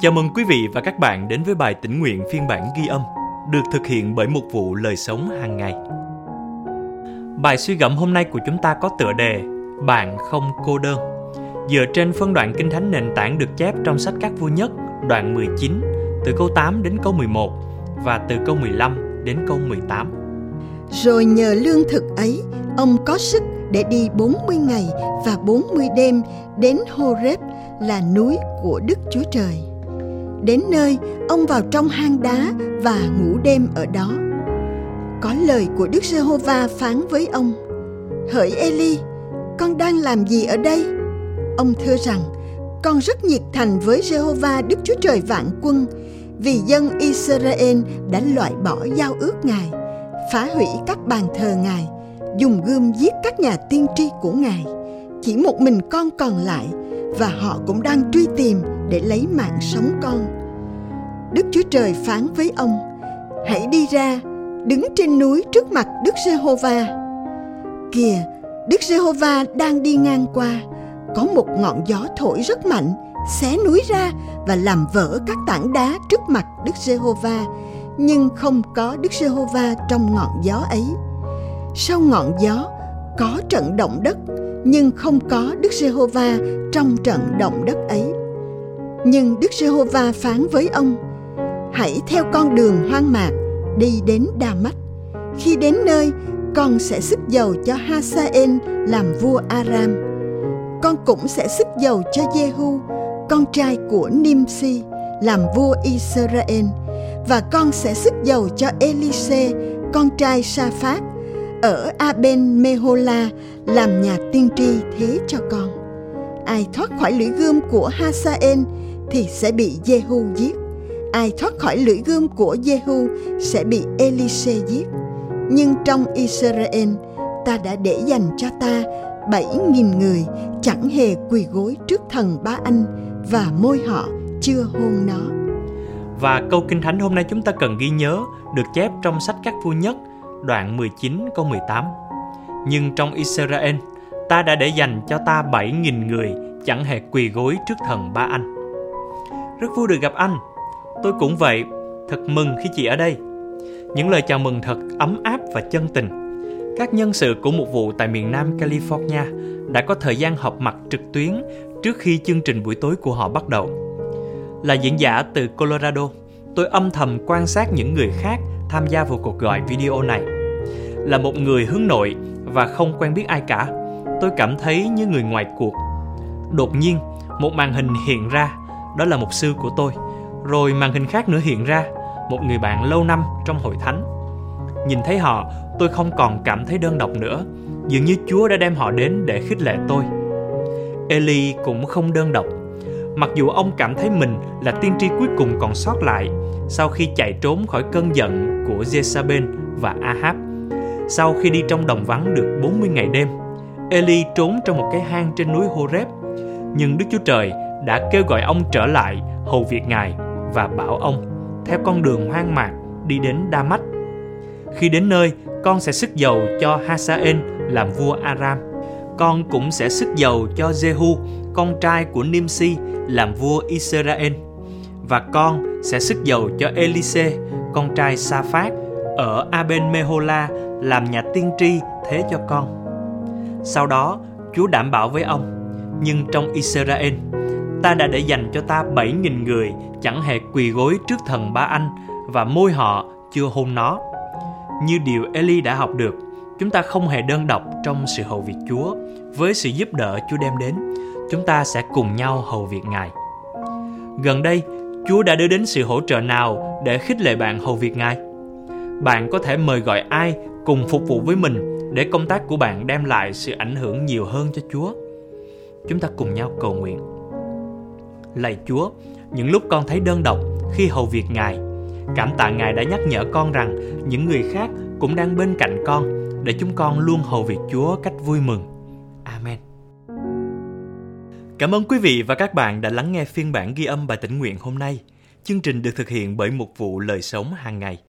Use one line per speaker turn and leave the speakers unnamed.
Chào mừng quý vị và các bạn đến với bài tĩnh nguyện phiên bản ghi âm được thực hiện bởi một vụ lời sống hàng ngày. Bài suy gẫm hôm nay của chúng ta có tựa đề Bạn không cô đơn dựa trên phân đoạn kinh thánh nền tảng được chép trong sách các vua nhất đoạn 19 từ câu 8 đến câu 11 và từ câu 15 đến câu 18.
Rồi nhờ lương thực ấy, ông có sức để đi 40 ngày và 40 đêm đến Horeb là núi của Đức Chúa Trời. Đến nơi, ông vào trong hang đá và ngủ đêm ở đó. Có lời của Đức Giê-hô-va phán với ông: Hỡi Eli, con đang làm gì ở đây? Ông thưa rằng: Con rất nhiệt thành với Giê-hô-va Đức Chúa Trời vạn quân, vì dân Israel đã loại bỏ giao ước Ngài, phá hủy các bàn thờ Ngài, dùng gươm giết các nhà tiên tri của Ngài. Chỉ một mình con còn lại và họ cũng đang truy tìm để lấy mạng sống con. Đức Chúa Trời phán với ông: Hãy đi ra, đứng trên núi trước mặt Đức Giê-hô-va. Kìa, Đức Giê-hô-va đang đi ngang qua, có một ngọn gió thổi rất mạnh, xé núi ra và làm vỡ các tảng đá trước mặt Đức Giê-hô-va, nhưng không có Đức Giê-hô-va trong ngọn gió ấy. Sau ngọn gió có trận động đất, nhưng không có Đức Giê-hô-va trong trận động đất ấy. Nhưng Đức Giê-hô-va phán với ông: Hãy theo con đường hoang mạc đi đến Đa Mách. Khi đến nơi, con sẽ sức dầu cho Hasael làm vua Aram. Con cũng sẽ sức dầu cho Jehu, con trai của Nimsi, làm vua Israel. Và con sẽ sức dầu cho Elise, con trai Sa-phát, ở Aben Mehola làm nhà tiên tri thế cho con. Ai thoát khỏi lưỡi gươm của Hasael thì sẽ bị Jehu giết. Ai thoát khỏi lưỡi gươm của Jehu sẽ bị Elise giết. Nhưng trong Israel, ta đã để dành cho ta bảy nghìn người chẳng hề quỳ gối trước thần ba anh và môi họ chưa hôn nó.
Và câu kinh thánh hôm nay chúng ta cần ghi nhớ được chép trong sách các vua nhất đoạn 19 câu 18. Nhưng trong Israel, ta đã để dành cho ta 7.000 người chẳng hề quỳ gối trước thần ba anh. Rất vui được gặp anh. Tôi cũng vậy, thật mừng khi chị ở đây. Những lời chào mừng thật ấm áp và chân tình. Các nhân sự của một vụ tại miền Nam California đã có thời gian họp mặt trực tuyến trước khi chương trình buổi tối của họ bắt đầu. Là diễn giả từ Colorado, tôi âm thầm quan sát những người khác tham gia vào cuộc gọi video này. Là một người hướng nội và không quen biết ai cả, tôi cảm thấy như người ngoài cuộc. Đột nhiên, một màn hình hiện ra, đó là mục sư của tôi. Rồi màn hình khác nữa hiện ra, một người bạn lâu năm trong hội thánh. Nhìn thấy họ, tôi không còn cảm thấy đơn độc nữa, dường như Chúa đã đem họ đến để khích lệ tôi. Eli cũng không đơn độc. Mặc dù ông cảm thấy mình là tiên tri cuối cùng còn sót lại sau khi chạy trốn khỏi cơn giận của Jezabel và Ahab. Sau khi đi trong đồng vắng được 40 ngày đêm, Eli trốn trong một cái hang trên núi Horeb. Nhưng Đức Chúa Trời đã kêu gọi ông trở lại hầu việc Ngài và bảo ông theo con đường hoang mạc đi đến Đa Mách. Khi đến nơi, con sẽ sức dầu cho Hasael làm vua Aram. Con cũng sẽ sức dầu cho Jehu, con trai của Nimsi, làm vua Israel. Và con sẽ sức dầu cho Elise, con trai Sa Phát, ở Aben Mehola làm nhà tiên tri thế cho con. Sau đó, Chúa đảm bảo với ông, nhưng trong Israel, ta đã để dành cho ta bảy nghìn người chẳng hề quỳ gối trước thần ba anh và môi họ chưa hôn nó. Như điều Eli đã học được, chúng ta không hề đơn độc trong sự hầu việc Chúa. Với sự giúp đỡ Chúa đem đến, chúng ta sẽ cùng nhau hầu việc Ngài. Gần đây, Chúa đã đưa đến sự hỗ trợ nào để khích lệ bạn hầu việc Ngài? Bạn có thể mời gọi ai cùng phục vụ với mình để công tác của bạn đem lại sự ảnh hưởng nhiều hơn cho Chúa. Chúng ta cùng nhau cầu nguyện. Lạy Chúa, những lúc con thấy đơn độc khi hầu việc Ngài, cảm tạ Ngài đã nhắc nhở con rằng những người khác cũng đang bên cạnh con để chúng con luôn hầu việc Chúa cách vui mừng. Amen. Cảm ơn quý vị và các bạn đã lắng nghe phiên bản ghi âm bài tĩnh nguyện hôm nay. Chương trình được thực hiện bởi một vụ lời sống hàng ngày.